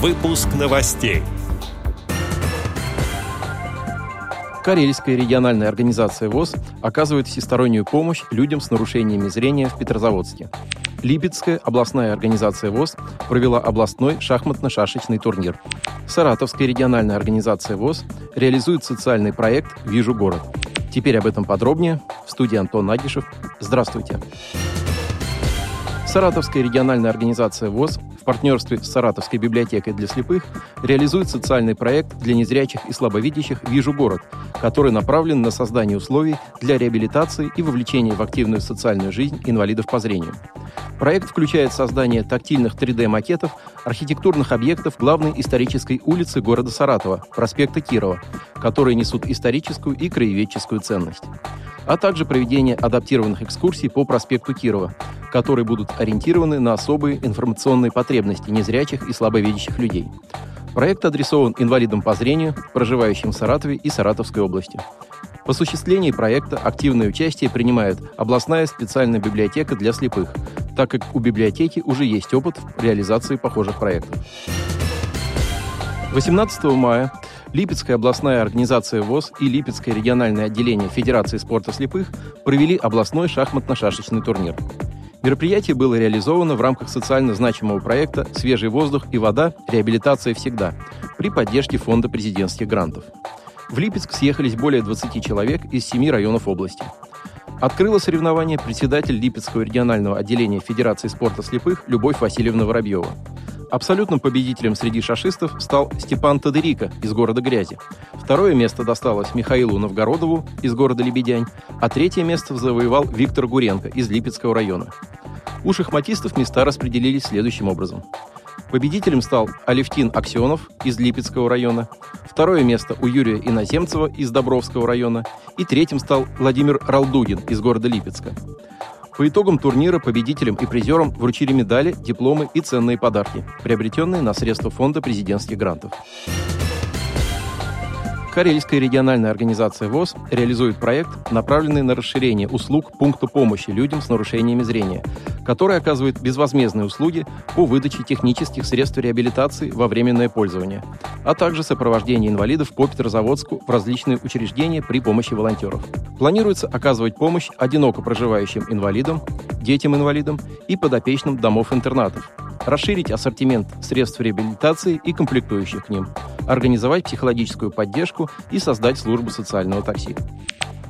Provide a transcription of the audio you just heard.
Выпуск новостей. Карельская региональная организация ВОЗ оказывает всестороннюю помощь людям с нарушениями зрения в Петрозаводске. Липецкая областная организация ВОЗ провела областной шахматно-шашечный турнир. Саратовская региональная организация ВОЗ реализует социальный проект «Вижу город». Теперь об этом подробнее. В студии Антон Нагишев. Здравствуйте. Саратовская региональная организация ВОЗ в партнерстве с Саратовской библиотекой для слепых реализует социальный проект для незрячих и слабовидящих «Вижу город», который направлен на создание условий для реабилитации и вовлечения в активную социальную жизнь инвалидов по зрению. Проект включает создание тактильных 3D-макетов архитектурных объектов главной исторической улицы города Саратова, проспекта Кирова, которые несут историческую и краеведческую ценность а также проведение адаптированных экскурсий по проспекту Кирова, которые будут ориентированы на особые информационные потребности незрячих и слабовидящих людей. Проект адресован инвалидам по зрению, проживающим в Саратове и Саратовской области. В осуществлении проекта активное участие принимает областная специальная библиотека для слепых, так как у библиотеки уже есть опыт в реализации похожих проектов. 18 мая Липецкая областная организация ВОЗ и Липецкое региональное отделение Федерации спорта слепых провели областной шахматно-шашечный турнир. Мероприятие было реализовано в рамках социально значимого проекта «Свежий воздух и вода. Реабилитация всегда» при поддержке Фонда президентских грантов. В Липецк съехались более 20 человек из 7 районов области. Открыла соревнование председатель Липецкого регионального отделения Федерации спорта слепых Любовь Васильевна Воробьева. Абсолютным победителем среди шашистов стал Степан Тодерика из города Грязи. Второе место досталось Михаилу Новгородову из города Лебедянь, а третье место завоевал Виктор Гуренко из Липецкого района. У шахматистов места распределились следующим образом. Победителем стал Алевтин Аксенов из Липецкого района, второе место у Юрия Иноземцева из Добровского района и третьим стал Владимир Ралдугин из города Липецка. По итогам турнира победителям и призерам вручили медали, дипломы и ценные подарки, приобретенные на средства фонда президентских грантов. Карельская региональная организация ВОЗ реализует проект, направленный на расширение услуг пункта помощи людям с нарушениями зрения, который оказывает безвозмездные услуги по выдаче технических средств реабилитации во временное пользование, а также сопровождение инвалидов по Петрозаводску в различные учреждения при помощи волонтеров. Планируется оказывать помощь одиноко проживающим инвалидам, детям-инвалидам и подопечным домов-интернатов, расширить ассортимент средств реабилитации и комплектующих к ним, организовать психологическую поддержку и создать службу социального такси.